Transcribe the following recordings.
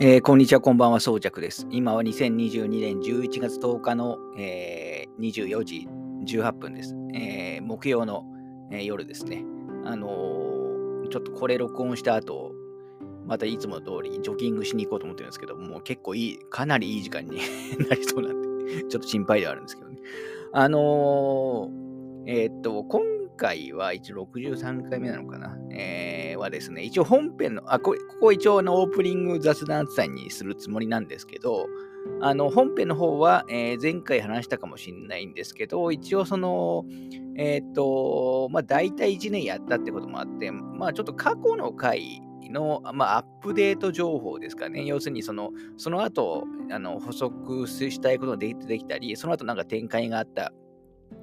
えーこんにちは、こんばんは、そう着です。今は2022年11月10日の、えー24時18分です。えー木曜の、えー夜ですね。あのーちょっとこれ録音した後、またいつも通りジョギングしに行こうと思ってるんですけど、もう結構いい、かなりいい時間に なりそうなんで、ちょっと心配ではあるんですけどね。あのーえーっと、今回は一応63回目なのかな、えーはですね、一応本編の、あ、こここ一応のオープニング雑談扱いにするつもりなんですけど、あの本編の方は、えー前回話したかもしれないんですけど、一応その、えーっと、まあ大体1年やったってこともあって、まあちょっと過去の回の、まあ、アップデート情報ですかね。要するにその、その後、あの補足したいことができできたり、その後なんか展開があった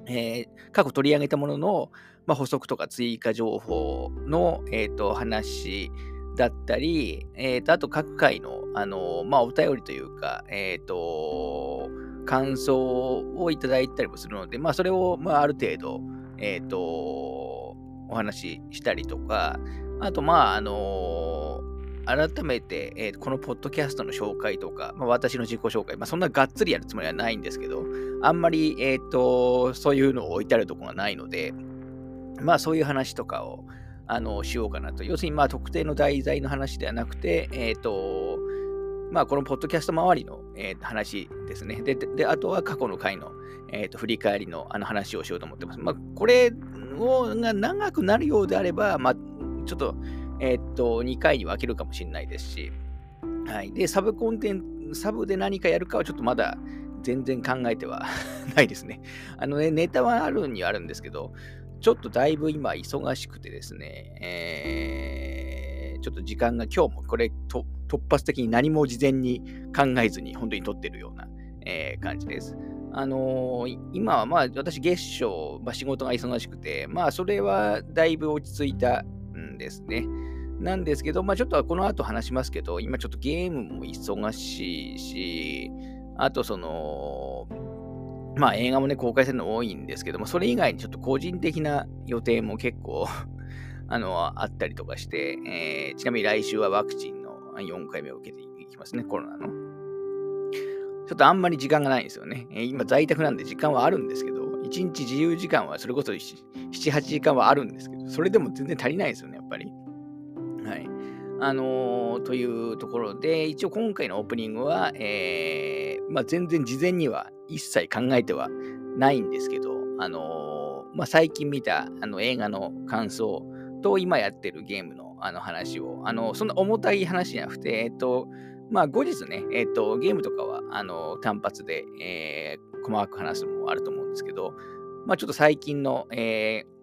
えー過去取り上げたものの、まあ、補足とか追加情報の、えー、と話だったり、えーとあと各回の、あのまあ、お便りというか、えー、と感想をいただいたりもするので、まあ、それを、まあ、ある程度、えー、とお話ししたりとか、あと、まあ、あの改めて、えーこのポッドキャストの紹介とか、まあ、私の自己紹介、まあ、そんながっつりやるつもりはないんですけど、あんまり、えっ、と、そういうのを置いてあるところがないので、まあそういう話とかを、あの、しようかなと。要するに、まあ特定の題材の話ではなくて、えっ、と、まあこのポッドキャスト周りの、えー話ですね。で、であとは過去の回の、えーと振り返りのあの話をしようと思ってます。まあこれをが長くなるようであれば、まあちょっと、えっ、と、2回に分けるかもしれないですし、はい。で、サブコンテンツ、サブで何かやるかはちょっとまだ全然考えては ないですね。あのね、ネタはあるにはあるんですけど、ちょっとだいぶ今忙しくてですね、えーちょっと時間が今日もこれと突発的に何も事前に考えずに本当に撮ってるような、えー感じです。あのー今はまあ私月賞、まあ、仕事が忙しくて、まあそれはだいぶ落ち着いたんですね。なんですけど、まあちょっとこの後話しますけど、今ちょっとゲームも忙しいし、あとその、まあ映画もね、公開するの多いんですけども、それ以外にちょっと個人的な予定も結構 あの、あったりとかして、えーちなみに来週はワクチンの4回目を受けていきますね、コロナの。ちょっとあんまり時間がないんですよね。えー今在宅なんで時間はあるんですけど、1日自由時間はそれこそ7、8時間はあるんですけど、それでも全然足りないですよね、やっぱり。はい。あのーというところで、一応今回のオープニングは、えーまあ、全然事前には一切考えてはないんですけど、あのーまあ、最近見たあの映画の感想と今やってるゲームのあの話を、あのそんな重たい話じゃなくて、えっと、まあ、後日ね、えっと、ゲームとかはあの単発で、えー細かく話すのもあると思うんですけど、まあ、ちょっと最近の、えー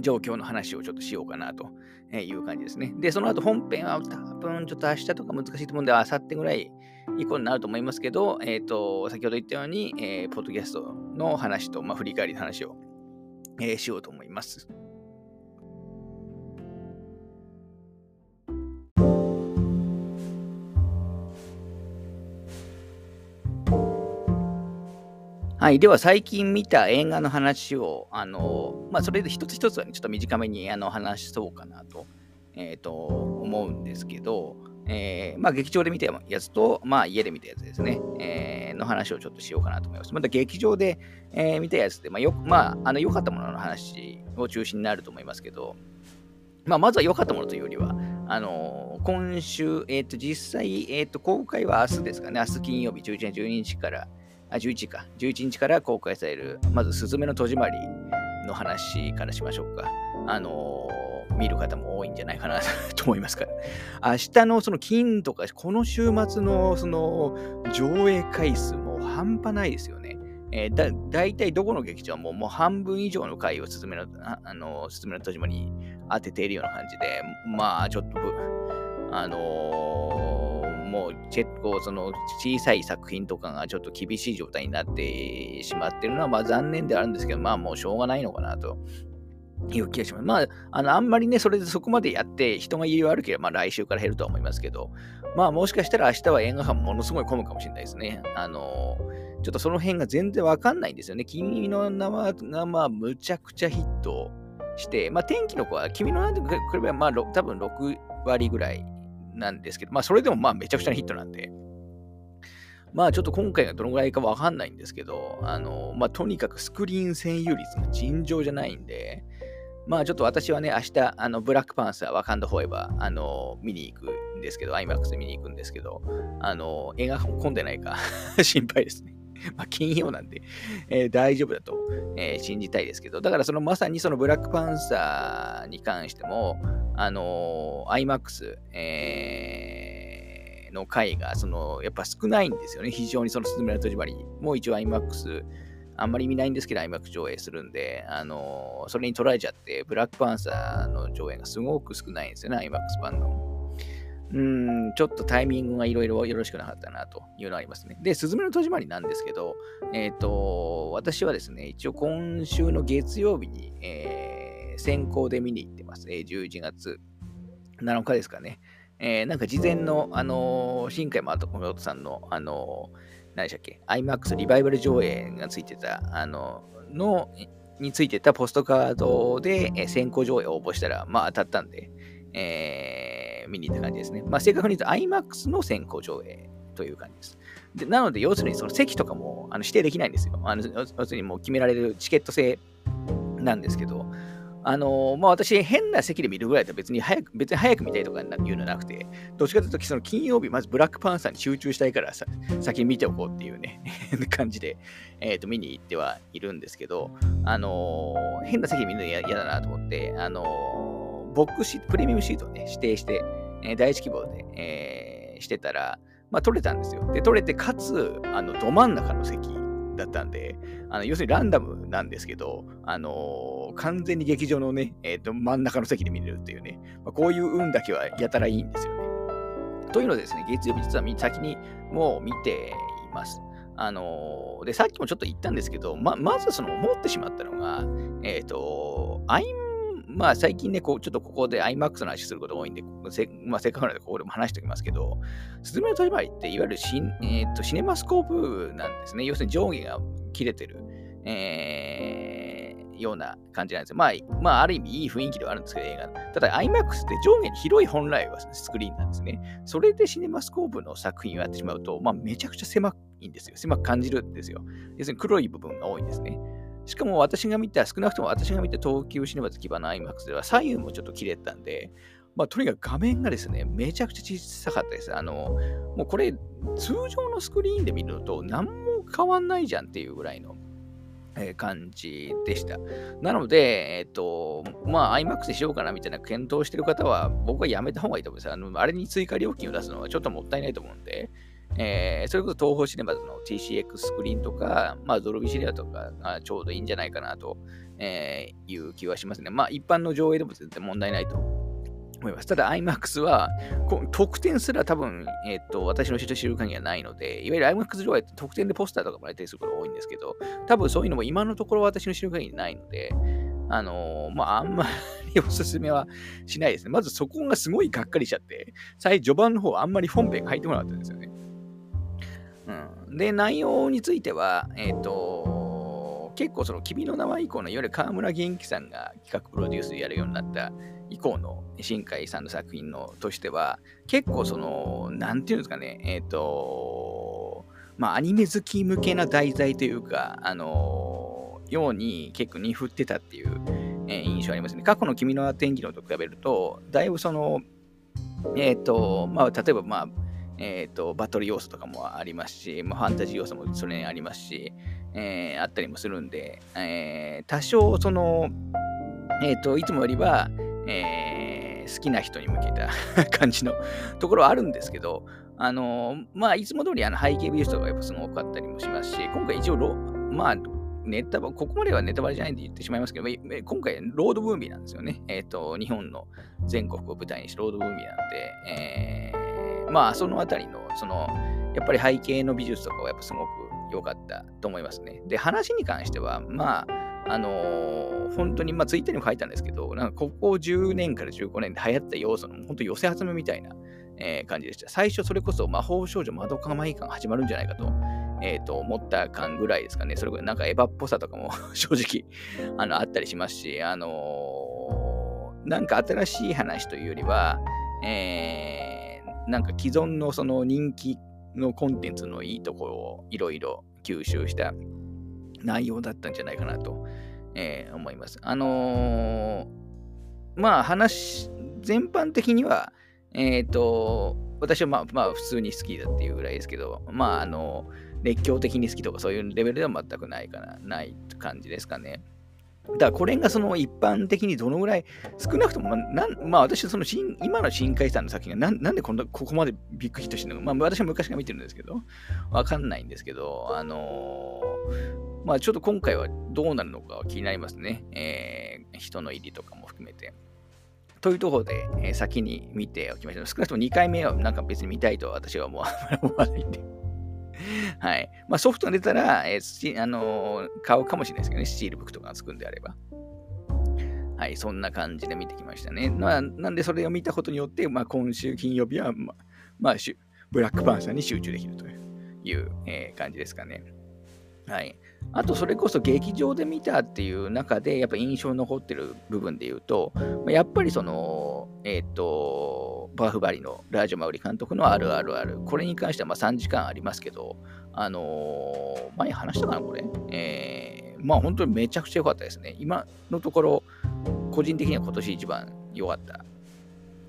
状況の話をちょっとしようかなという感じですね。で、その後本編は多分ちょっと明日とか難しいと思うんで、明後日ぐらい以降になると思いますけど、えっ、と、先ほど言ったように、えーポッドキャストの話と、まあ、振り返りの話を、えーしようと思います。はい。では、最近見た映画の話を、あの、まあ、それで一つ一つは、ね、ちょっと短めにあの話そうかなと、えーと思うんですけど、えーまあ、劇場で見たやつと、まあ、家で見たやつですね、えーの話をちょっとしようかなと思います。また劇場で、えー見たやつで、まあよまあ、あの良かったものの話を中心になると思いますけど、まあ、まずは良かったものというよりは、あの今週、えっ、と、実際、えっ、と、公開は明日ですかね、明日金曜日、11月12日から、あ、11か、11日から公開される、まず、すずめの戸締まりの話からしましょうか。あの見る方も多いんじゃないかな と思いますから。明日のその金とか、この週末のその上映回数も半端ないですよね。えーだ大体どこの劇場ももう半分以上の回をすずめの、ああの、すずめの戸締まに当てているような感じで、まあちょっと、あのーもう結構その小さい作品とかがちょっと厳しい状態になってしまってるのはまあ残念ではあるんですけど、まあもうしょうがないのかなと。いう気がします。まあ、あの、あんまりね、それでそこまでやって人が言い悪ければ、まあ来週から減るとは思いますけど、まあもしかしたら明日は映画館ものすごい混むかもしれないですね。あのちょっとその辺が全然わかんないんですよね。君の名はが、まあ、むちゃくちゃヒットして、まあ、天気の子は君の名と比べば、まあ、多分6割ぐらいなんですけど、まあそれでもまあめちゃくちゃなヒットなんで、まあちょっと今回がどのぐらいかわかんないんですけど、あの、まあとにかくスクリーン占有率が尋常じゃないんで、まあちょっと私はね、明日、あの、ブラックパンサー、ワカンダフォーエバー、あの、見に行くんですけど、IMAX で見に行くんですけど、あの、映画混んでないか 心配ですね。まあ、金曜なんで、えー、大丈夫だと、えー、信じたいですけど、だからそのまさにそのブラックパンサーに関しても、あのー、IMAX、えー、の回が、その、やっぱ少ないんですよね。非常にそのスズメの戸締まり。もう一応 IMAX、あんまり見ないんですけど、IMAX 上映するんで、あのー、それに取られちゃって、ブラックパンサーの上映がすごく少ないんですよね、IMAX 版の。うん、ちょっとタイミングがいろいろよろしくなかったなというのがありますね。で、すずめの戸締まりなんですけど、えっ、ー、と、私はですね、一応今週の月曜日に、えー、先行で見に行ってます。えー、11月7日ですかね。えー、なんか事前の、あのー、新海誠さんの、あのー、何でしたっけ、IMAX リバイバル上映がついてた、あの、の、についてたポストカードで、え先行上映を応募したら、まあ当たったんで、えー、見に行った感じですね。まあ正確に言うと IMAX の先行上映という感じです。でなので、要するにその席とかもあの指定できないんですよ。あの要するにもう決められるチケット制なんですけど、あのー、まあ、私、変な席で見るぐらいだと別に早く、別に早く見たいとかいうのなくて、どっちかというと、その金曜日、まずブラックパンサーに集中したいからさ、先に見ておこうっていうね、感じで、えっ、ー、と、見に行ってはいるんですけど、あのー、変な席見るの嫌だなと思って、あのボックスプレミアムシートをね、指定して、え第一希望で、えしてたら、まあ、取れたんですよ。で、取れて、かつ、あの、ど真ん中の席だったんで、あの要するにランダムなんですけど、あのー、完全に劇場のね、えーと、真ん中の席で見れるっていうね、まあ、こういう運だけはやたらいいんですよね。というのでですね、月曜日実は先にもう見ています。あのー、で、さっきもちょっと言ったんですけど、ま、まずその思ってしまったのが、えっ、ー、と、まあ最近ね、こう、ちょっとここで IMAX の話すること多いんで、せ,、まあ、せっかくなのでここでも話しておきますけど、すずめの戸締まりっていわゆるシ,、えーと、シネマスコープなんですね。要するに上下が切れてる、えー、ような感じなんですよ。まあ、まあ、ある意味いい雰囲気ではあるんですけど、映画ただ IMAX って上下に広い本来はスクリーンなんですね。それでシネマスコープの作品をやってしまうと、まあ、めちゃくちゃ狭いんですよ。狭く感じるんですよ。要するに黒い部分が多いんですね。しかも私が見た、少なくとも私が見た東急シネマズ基盤の IMAX では左右もちょっと切れたんで、まあ、とにかく画面がですね、めちゃくちゃ小さかったです。あの、もうこれ、通常のスクリーンで見ると何も変わんないじゃんっていうぐらいの、え、感じでした。なので、えっ、と、まあ、IMAX でしようかなみたいな検討してる方は、僕はやめた方がいいと思います。あの、あれに追加料金を出すのはちょっともったいないと思うんで、えー、それこそ東方シネマズの TCX スクリーンとか、まあ、ドルビシネマとかがちょうどいいんじゃないかなと、えー、いう気はしますね。まあ、一般の上映でも全然問題ないと思います。ただ、IMAX は、特典すら多分、えっ、と、私の知る限りはないので、いわゆる IMAX 上映って特典でポスターとかもらえたりすることが多いんですけど、多分そういうのも今のところ私の知る限りないので、あのー、まあ、あんまりおすすめはしないですね。まずそこがすごいがっかりしちゃって、最序盤の方あんまり本編書いてもらったんですよね。で、内容については、えっ、ー、と、結構その君の名は以降のいわゆる河村元気さんが企画プロデュースやるようになった以降の新海さんの作品のとしては、結構その、なんていうんですかね、えっ、ー、と、まあアニメ好き向けな題材というか、あのように結構に振ってたっていう、えー、印象ありますね。過去の君の天気のと比べると、だいぶその、えっ、ー、と、まあ例えばまあ、えーと、バトル要素とかもありますし、まあ、ファンタジー要素もそれにありますし、えー、あったりもするんで、えー、多少その、えーと、いつもよりは、えー、好きな人に向けた 感じのところはあるんですけど、あのまあ、いつも通りあの背景美術とかやっぱすごかったりもしますし、今回一応ロ、まあ、ネタバここまではネタバレじゃないんで言ってしまいますけど、今回、ロードブーミーなんですよね。えっ、ー、と、日本の全国を舞台にしてロードブーミーなんで、えまあ、そのあたりの、その、やっぱり背景の美術とかはやっぱすごく良かったと思いますね。で、話に関しては、まあ、あのー、本当に、まあ、ツイッターにも書いたんですけど、なんかここ10年から15年で流行った要素の、本当寄せ集めみたいな、えー、感じでした。最初、それこそ魔法少女まどかまい感が始まるんじゃないかと、えー、と思った感ぐらいですかね。それこそなんかエヴァっぽさとかも 正直あのあったりしますし、あのー、なんか新しい話というよりは、えーなんか既存のその人気のコンテンツのいいところをいろいろ吸収した内容だったんじゃないかなと、えー、思います。あのー、まあ話、全般的には、えっ、ー、と、私はまあまあ普通に好きだっていうぐらいですけど、まああの、熱狂的に好きとかそういうレベルでは全くないかな、ない感じですかね。だからこれがその一般的にどのぐらい、少なくとも、まあ、まあ、私その新、今の新海さんの作品がなんでこんなここまでビッグヒットしてるのか、まあ私は昔から見てるんですけど、わかんないんですけど、あのー、まあちょっと今回はどうなるのか気になりますね。えー、人の入りとかも含めて。というところで、えー、先に見ておきましょう。少なくとも2回目はなんか別に見たいと私はもう 思わないんで。はい。まあ、ソフトが出たら、えーあのー、買うかもしれないですけどね、スチールブックとかがつくんであれば。はい、そんな感じで見てきましたね。まあ、なんでそれを見たことによって、まあ、今週金曜日は、まあ、まあ、ブラックパンサーに集中できるという、えー、感じですかね。はい。あと、それこそ劇場で見たっていう中で、やっぱ印象に残ってる部分で言うと、やっぱりその、えっ、ー、と、バフバリのラージョ・マウリ監督のあるあるある、これに関してはま3時間ありますけど、あのー、前に話したかな、これ。えー、まあ本当にめちゃくちゃ良かったですね。今のところ、個人的には今年一番良かった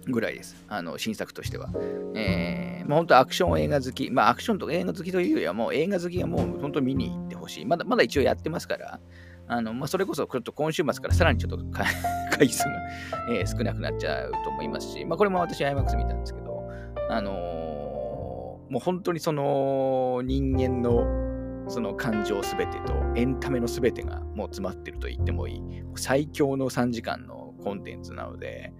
ぐらいです。あの、新作としては。えー、まあ、本当アクション映画好き、まあ、アクションとか映画好きというよりは、もう映画好きがもう本当見に行ってほしい。まだ、まだ一応やってますから、あの、まあ、それこそ、ちょっと今週末からさらにちょっと 回数が、えー、少なくなっちゃうと思いますし、まあ、これも私 IMAX 見たんですけど、あのー、もう本当にその人間のその感情すべてとエンタメのすべてがもう詰まってると言ってもいい、最強の3時間のコンテンツなので、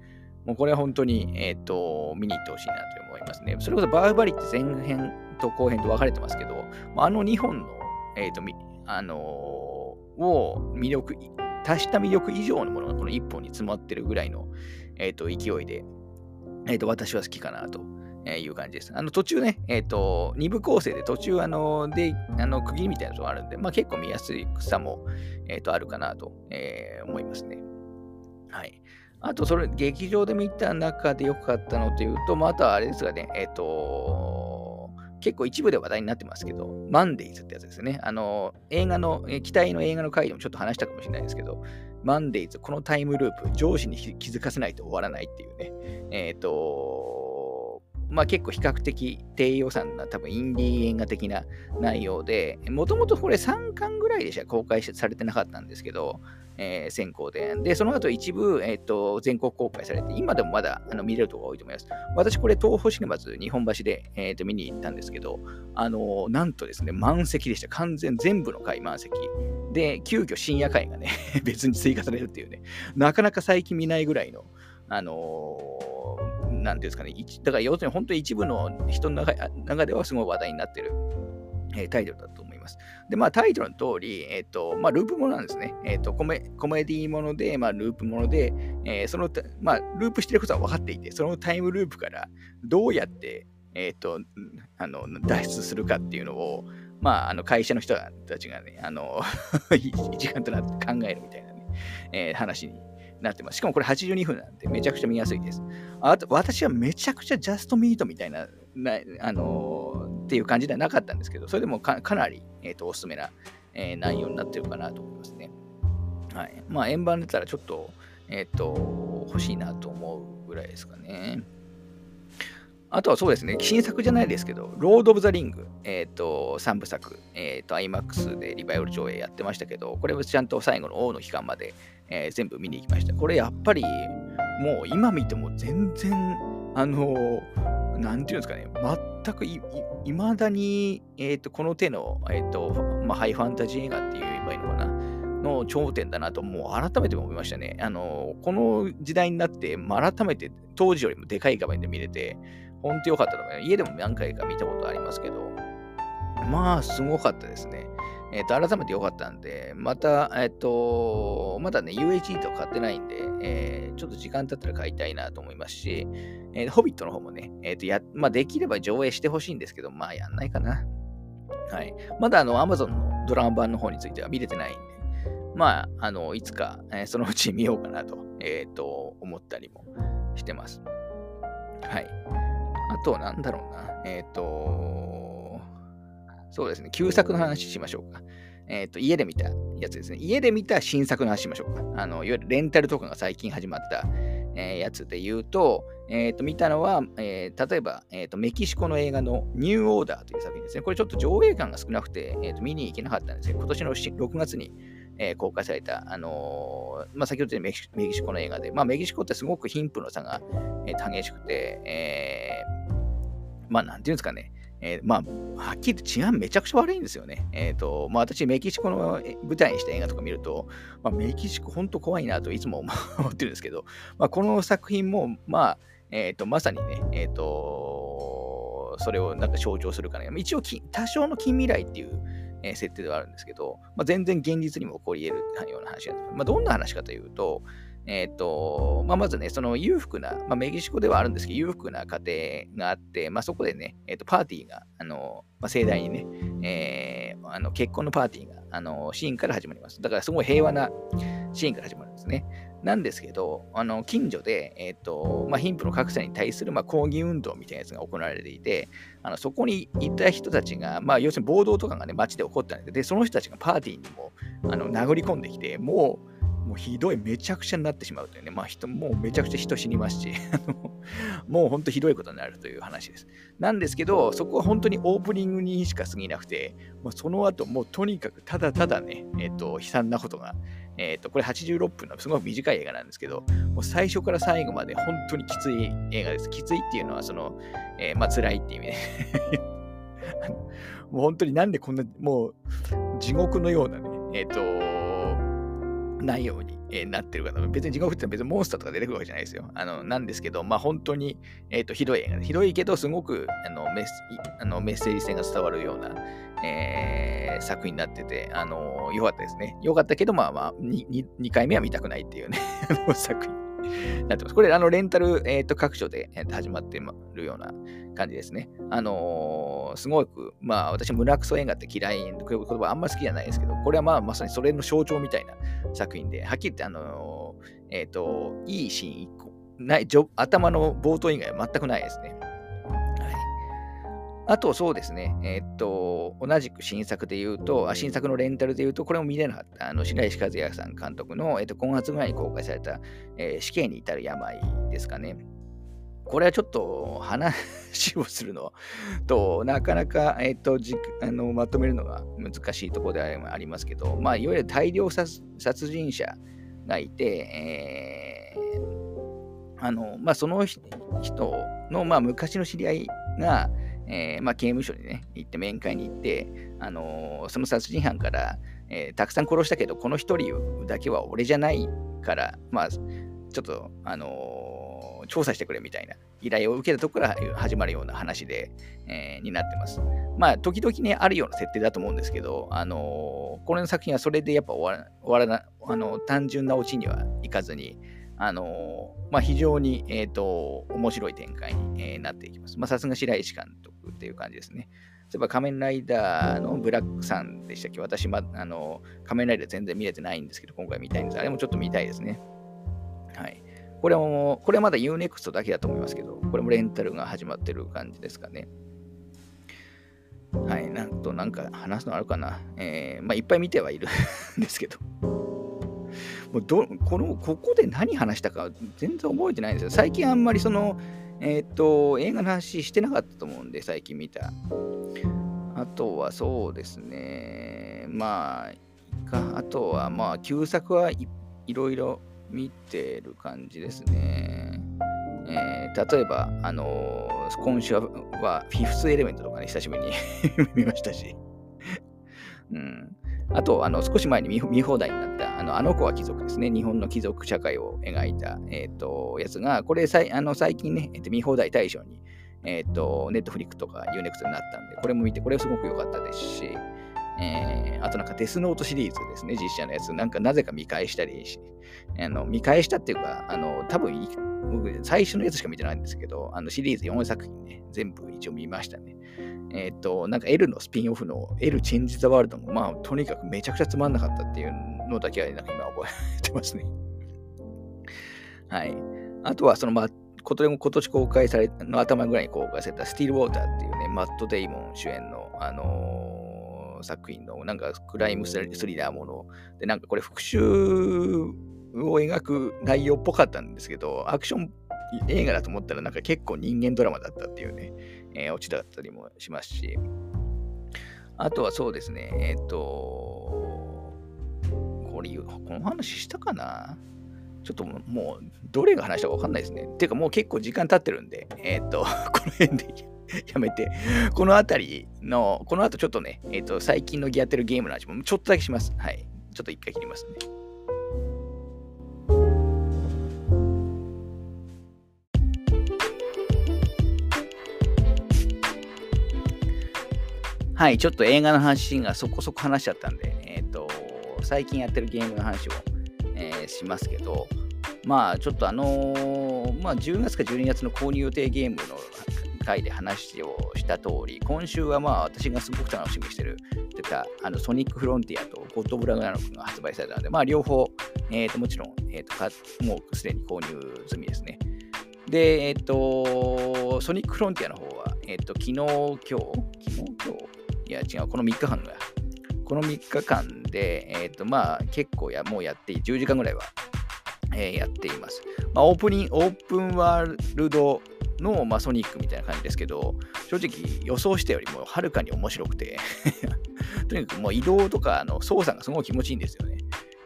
もうこれは本当に、えっ、ー、と、見に行ってほしいなと思いますね。それこそバーバリって前編と後編と分かれてますけど、あの2本の、えっ、ー、と、あのー、を魅力、足した魅力以上のものがこの1本に詰まってるぐらいの、えっ、と、勢いで、えっ、と、私は好きかなと。いう感じです。あの途中ね、えっ、と、2部構成で途中、あの、で、あの、区切りみたいなのがあるんで、まあ結構見やすいさも、えっ、と、あるかなと、え思いますね。はい。あと、それ、劇場で見た中で良かったのというと、まあ、あとはあれですがね、え、ー、と、結構一部で話題になってますけど、マンデイズってやつですね。あの、映画の、期待の映画の回でもちょっと話したかもしれないですけど、マンデイズ、このタイムループ、上司に気づかせないと終わらないっていうね、えっ、ー、と、まあ結構比較的低予算な多分インディー映画的な内容で、もともとこれ3巻ぐらいでしか公開されてなかったんですけど、えー、先行で。で、その後一部、えーと、全国公開されて、今でもまだあの見れるところが多いと思います。私、これ、東宝シネマズ日本橋で、えーと、見に行ったんですけど、あのー、なんとですね、満席でした。完全全部の回満席。で、急遽深夜会がね、別に追加されるっていうね、なかなか最近見ないぐらいの、あのー、なんていうんですかね、だから要するに本当に一部の人の中ではすごい話題になってる、えー、タイトルだと思います。ます。で、まあ、タイトルの通り、えっ、ー、と、まあ、ループものなんですね。えっ、ー、とコメ、コメディもので、まあ、ループもので、えー、その、まあ、ループしてることは分かっていて、そのタイムループからどうやって、えっ、と、あの、脱出するかっていうのを、まあ、あの会社の人たちがね、あの 時間となって考えるみたいなね、えー、話になってます。しかもこれ82分なんでめちゃくちゃ見やすいです。あと私はめちゃくちゃジャストミートみたいな、なあのー、っていう感じではなかったんですけど、それでもかなり、えーと、おすすめな、えー、内容になってるかなと思いますね。はい。まあ、円盤出たらちょっと、えっ、ー、と、欲しいなと思うぐらいですかね。あとはそうですね、新作じゃないですけど、ロード・オブ・ザ・リング、えっ、ー、と、3部作、えっ、ー、と、IMAX でリバイバル上映やってましたけど、これはちゃんと最後の王の期間まで、えー、全部見に行きました。これやっぱり、もう今見ても全然、あのなんていうんですかね、全くいまだに、えっ、と、この手の、えっ、と、まあ、ハイファンタジー映画って言えばいいのかな。の頂点だなと、もう改めて思いましたね。あの、この時代になって、まあ、改めて当時よりもでかい画面で見れて、本当良かったと思います。家でも何回か見たことありますけど、まあ、すごかったですね。えっ、ー、と、改めて良かったんで、また、えっ、ー、と、まだね、UHD と買ってないんで、えー、ちょっと時間経ったら買いたいなと思いますし、えー、ホビットの方もね、えっ、と、や、まあ、できれば上映してほしいんですけど、まあ、やんないかな。はい。まだ、あの、Amazon のドラマ版の方については見れてないんで、まあ、あの、いつか、えそのうち見ようかなと、えっ、と、思ったりもしてます。はい。あと、なんだろうな。えっ、と、そうですね。旧作の話しましょうか。えっ、ー、と、家で見たやつですね。家で見た新作の話しましょうか。あの、いわゆるレンタルとかが最近始まった、えー、やつで言うと、えっ、ー、と、見たのは、えー、例えば、えっ、と、メキシコの映画のニューオーダーという作品ですね。これちょっと上映感が少なくて、えっ、と、見に行けなかったんですけど、今年の6月に、えー、公開された、あの、まあ、先ほど言ったメキシコの映画で、まあ、メキシコってすごく貧富の差が、えー、激しくて、えー、まあ、なんていうんですかね、えー、まあ、はっきり言って治安めちゃくちゃ悪いんですよね。えっ、ー、と、まあ私、メキシコの舞台にした映画とか見ると、まあ、メキシコ本当怖いなといつも思ってるんですけど、まあ、この作品も、まあ、えっ、ー、と、まさにね、えっ、と、それをなんか象徴するかな。一応、多少の近未来っていう、え設定ではあるんですけど、まあ、全然現実にも起こり得るような話なんです。まあ、どんな話かというと、えっ、ー、と、まあ、まずね、その裕福な、まあ、メキシコではあるんですけど、裕福な家庭があって、まあ、そこでね、えっ、ー、と、パーティーが、あの、まあ、盛大にね、えー、あの結婚のパーティーが、あの、シーンから始まります。だから、すごい平和なシーンから始まるんですね。なんですけど、あの、近所で、え、ー、と、まあ、貧富の格差に対する、まあ、抗議運動みたいなやつが行われていて、あのそこにいた人たちが、まあ、要するに暴動とかがね、街で起こったんで、で、その人たちがパーティーにも、あの、殴り込んできて、もう、もうひどい、めちゃくちゃになってしまうというね、まあ人、もうめちゃくちゃ人死にますし、もう本当ひどいことになるという話です。なんですけど、そこは本当にオープニングにしか過ぎなくて、もうその後、もうとにかくただただね、えっ、と、悲惨なことが、えっ、と、これ86分のすごく短い映画なんですけど、もう最初から最後まで本当にきつい映画です。きついっていうのは、その、えー、まあ辛いっていう意味で もう本当になんでこんな、もう地獄のようなね、えっ、と、ないように、えー、なってるかな。別に地獄って別にモンスターとか出てくるわけじゃないですよ。あの、なんですけど、まあ本当に、えっ、ー、と、ひどい映画ひどいけど、すごくあのメッあのメッセージ性が伝わるような、えー、作品になってて、あのー、よかったですね。よかったけど、まあまあ2、2, 回目は見たくないっていうね 作品 なってます。これ、あの、レンタル、えっ、ー、と、各所で、始まってるような感じですね。あのー、すごく、まあ、私、胸クソ映画って嫌い、言葉あんまり好きじゃないですけど、これはまあ、まさにそれの象徴みたいな作品で、はっきり言って、あのー、えっ、と、いいシーン1個、ない、頭の冒頭以外は全くないですね。あと、そうですね、えー、っと、同じく新作で言うと、あ新作のレンタルで言うと、これも見れなかった、あの白石和也さん監督の、えー、っと今月ぐらいに公開された、えー、死刑に至る病ですかね。これはちょっと話をするのと、なかなか、えーと、じあのまとめるのが難しいところではありますけど、まあ、いわゆる大量殺人者がいて、えー、あのまあ、その人の、まあ、昔の知り合いが、えー、まあ、刑務所にね、行って面会に行って、あのー、その殺人犯から、えー、たくさん殺したけど、この一人だけは俺じゃないから、まあ、ちょっと、あの調査してくれみたいな依頼を受けたところから始まるような話で、えになってます。まあ、時々ね、あるような設定だと思うんですけど、あのこれの作品はそれでやっぱ終わら終わらな、あの単純なオチにはいかずに、あのまあ、非常に、えーと、面白い展開に、えー、なっていきます。ま、さすが白石監督っていう感じですね。例えば仮面ライダーのブラックさんでしたっけ？私、ま、あの仮面ライダー全然見れてないんですけど、今回見たいんです。あれもちょっと見たいですね。はい。これも、これはまだ UNEXT だけだと思いますけど、これもレンタルが始まってる感じですかね。はい。なんと、なんか話すのあるかな。えー、まあ、いっぱい見てはいるんですけど。もうどこのここで何話したか全然覚えてないんですよ。最近あんまりその、えっ、と、映画の話してなかったと思うんで、最近見た。あとはそうですね、まあ、あとはまあ、旧作はいいろいろ見てる感じですね。えー、例えば、あのー、今週はフィフスエレメントとかね、久しぶりに 見ましたし。うん。あと、あの少し前に見放題になったあの、あの子は貴族ですね。日本の貴族社会を描いた、えーと、やつが、これさいあの最近ね、えーと、見放題大賞に、えっ、ー、と、ネットフリックとか UNEXT になったんで、これも見て、これはすごく良かったですし、えー、あとなんかデスノートシリーズですね、実写のやつ。なんかなぜか見返したりし、あの見返したっていうか、あの、多分僕、最初のやつしか見てないんですけど、あのシリーズ4作品ね、全部一応見ましたね。えっ、ー、と、なんか L のスピンオフの L チェンジ・ザ・ワールドも、まあ、とにかくめちゃくちゃつまんなかったっていうのだけは、なんか今覚えてますね。はい。あとは、その、まあ、今年公開されの頭ぐらいに公開されたスティールウォーターっていうね、マット・デイモン主演の、あのー、作品のなんかクライムスリラーもの。で、なんかこれ復讐を描く内容っぽかったんですけど、アクション映画だと思ったらなんか結構人間ドラマだったっていうね、えー、オチだったりもしますし、あとはそうですね、えっ、ー、と、これ、この話したかな？ちょっともう、どれが話したか分かんないですね。ていうかもう結構時間経ってるんで、えっ、ー、と、この辺で やめて、この辺りの、この後ちょっとね、えっ、ー、と、最近のやってるゲームの話もちょっとだけします。はい。ちょっと一回切りますね。はい、ちょっと映画の話がそこそこ話しちゃったんで、えっ、ー、と、最近やってるゲームの話を、えー、しますけど、まあ、ちょっとあのー、まあ、10月か12月の購入予定ゲームの回で話をした通り、今週はまあ、私がすごく楽しみにしてるっ、てか、あの、ソニックフロンティアとゴッドブラグナノクが発売されたので、まあ、両方、えっ、と、もちろん、えっ、と、もうすでに購入済みですね。で、えっ、と、ソニックフロンティアの方は、えっ、と、昨日、今日、昨日、今日、いや違う、この3日間が、この3日間で、えっ、ー、と、まあ、結構や、もうやって、10時間ぐらいは、えー、やっています。まあ、オープニング、オープンワールドの、まあ、ソニックみたいな感じですけど、正直予想したよりもはるかに面白くて とにかくもう移動とかの操作がすごい気持ちいいんですよね。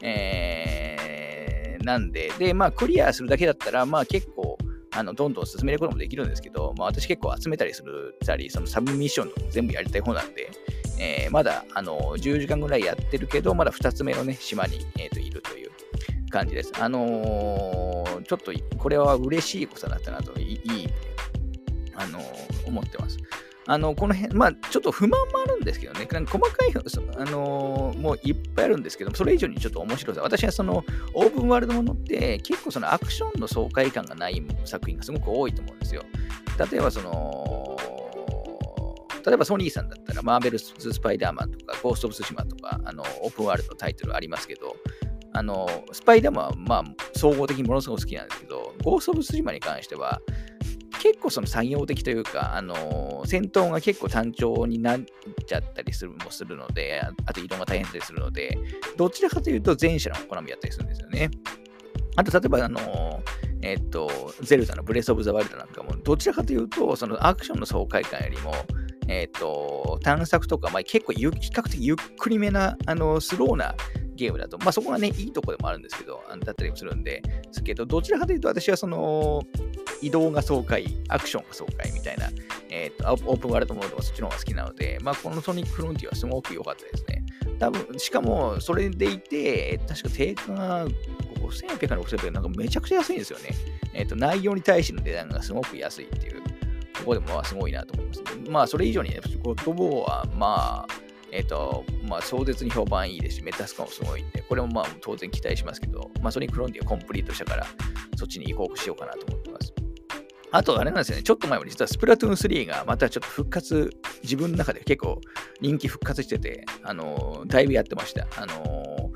えー、なんで、で、まあ、クリアするだけだったら、まあ結構、あのどんどん進めることもできるんですけど、まあ、私結構集めたりするたり、そのサブミッションとか全部やりたい方なんで、えー、まだあの10時間ぐらいやってるけど、まだ2つ目の、ね、島に、えー、といるという感じです。あのー、ちょっとこれは嬉しいことだったなと、いい、あのー、思ってます。あの、この辺、まあ、ちょっと不満もあるんですけどね、なんか細かい、あのー、もういっぱいあるんですけどそれ以上にちょっと面白さ。私はその、オープンワールドものって、結構そのアクションの爽快感がない作品がすごく多いと思うんですよ。例えばその、例えばソニーさんだったら、マーベルス・スパイダーマンとか、ゴースト・オブ・スシマとか、あの、オープンワールドのタイトルありますけど、あの、スパイダーマンは、まあ、総合的にものすごく好きなんですけど、ゴースト・オブ・スシマに関しては、結構その作業的というか、あの戦闘が結構単調になっちゃったりするもするので、あと移動が大変だったりするので、どちらかというと前者の好みやったりするんですよね。あと、例えば、あのえっと、ゼルダのブレス・オブ・ザ・ワイルドなんかも、どちらかというと、そのアクションの爽快感よりも、えっと、探索とか、まあ、結構比較的ゆっくりめな、あのスローなゲームだと、まあそこがね、いいとこでもあるんですけど、だったりもするんで、すけど、どちらかというと私はその、移動が爽快、アクションが爽快みたいな、えっ、ー、と、オープンワールドモードがそっちの方が好きなので、まあこのソニックフロンティアはすごく良かったですね。多分、しかも、それでいて、確か定価が5800から6000円なんかめちゃくちゃ安いんですよね。えっ、ー、と、内容に対しての値段がすごく安いっていう、ここでもすごいなと思います。まあ、それ以上にね、ゴッドボーは、まあ、えっ、ー、と、まあ、壮絶に評判いいですし、メタスコもすごいんで、これもまあ、当然期待しますけど、まあ、ソニックロンティアコンプリートしたから、そっちに移行しようかなと思ってます。あと、あれなんですよね、ちょっと前も実はスプラトゥーン3がまたちょっと復活、自分の中で結構人気復活してて、あのだいぶやってました。あの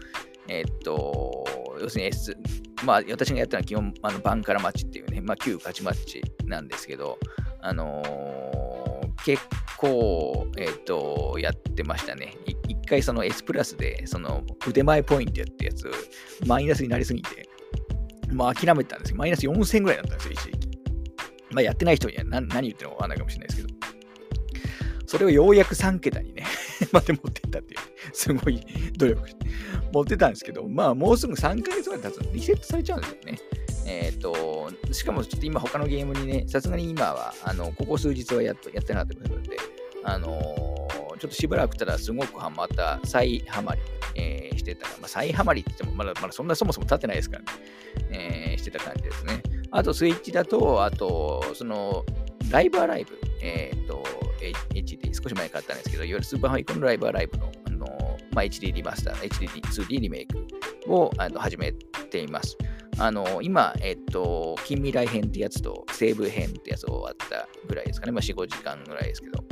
えっ、と、要するに S、まあ、私がやったのは基本、あのバンカラマッチっていうね、まあ、旧勝ちマッチなんですけど、あの結構、えっ、ー、と、やってましたね。一回その S プラスで、その腕前ポイントやってやつ、マイナスになりすぎて、まあ諦めたんですけど、マイナス4000ぐらいだったんですよ、一時期。まあやってない人には何何言ってるのかわかんないかもしれないですけど。それをようやく3桁にね まで持ってったっていう、すごい努力して、持ってたんですけど、まあもうすぐ3ヶ月ぐらい経つとリセットされちゃうんですよね。えっ、ー、と、しかもちょっと今他のゲームにね、さすがに今は、あの、ここ数日はやっとやってなかったりするんで、あのー、ちょっとしばらくたらすごくハマった、再ハマり、えー、してた。まあ、再ハマりって言っても、まだまだそんなそもそも立ってないですからね、えー、してた感じですね。あと、スイッチだと、あと、その、ライブアライブ、えっ、ー、と、HD、少し前に買ったんですけど、いわゆるスーパーファイコンのライブアライブの、あのまあ、HD リマスター、HD2D リメイクをあの始めています。あの、今、えっと、近未来編ってやつと西部編ってやつを終わったぐらいですかね。まあ、4、5時間ぐらいですけど。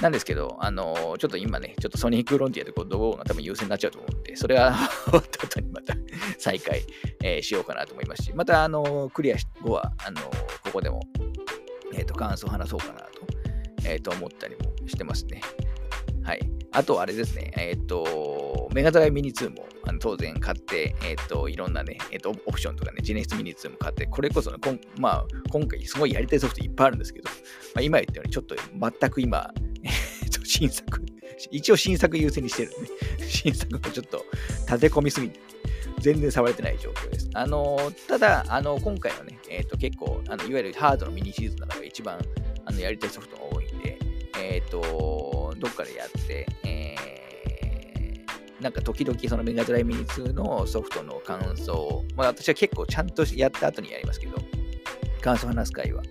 なんですけど、あの、ちょっと今ね、ちょっとソニックロンティアでこう、動画が多分優先になっちゃうと思うんで、それは 終わった後にまた再開、えー、しようかなと思いますし、また、あの、クリア後は、あの、ここでも、えっ、と、感想を話そうかなと、えっ、と、思ったりもしてますね。はい。あと、あれですね、えっ、と、メガドライミニ2もあの当然買って、えっ、と、いろんなね、えっ、と、オプションとかね、ジェネシスミニ2も買って、これこそね、こんまあ、今回すごいやりたいソフトいっぱいあるんですけど、まあ、今言ったように、ちょっと全く今、えっと、新作、一応新作優先にしてるんで、新作もちょっと立て込みすぎて、全然触れてない状況です。あのただ、あの今回はね、えっ、ー、と結構あの、いわゆるハードのミニシリーズの中で一番あのやりたいソフトが多いんで、えっ、と、どっかでやって、えー、なんか時々そのメガドライミニ2のソフトの感想、まあ私は結構ちゃんとやった後にやりますけど、感想話す会は、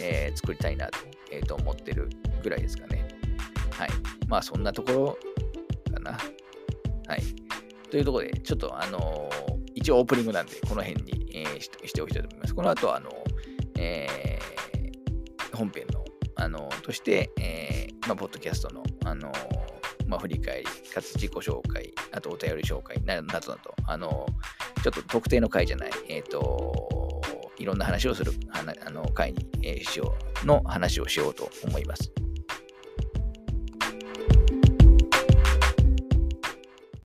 えー、作りたいなと,、えー、と思ってるぐらいですかね。はい。まあそんなところかな。はい。というところで、ちょっとあのー、一応オープニングなんで、この辺に、えー、しておきたいと思います。この後は、あの、えー、本編の、あのとして、えー、まあ、ポッドキャストの、あのまあ、振り返り、かつ自己紹介、あとお便り紹介などなど、あのちょっと特定の回じゃない、えっ、と、いろんな話をするあの回に、しようの話をしようと思います。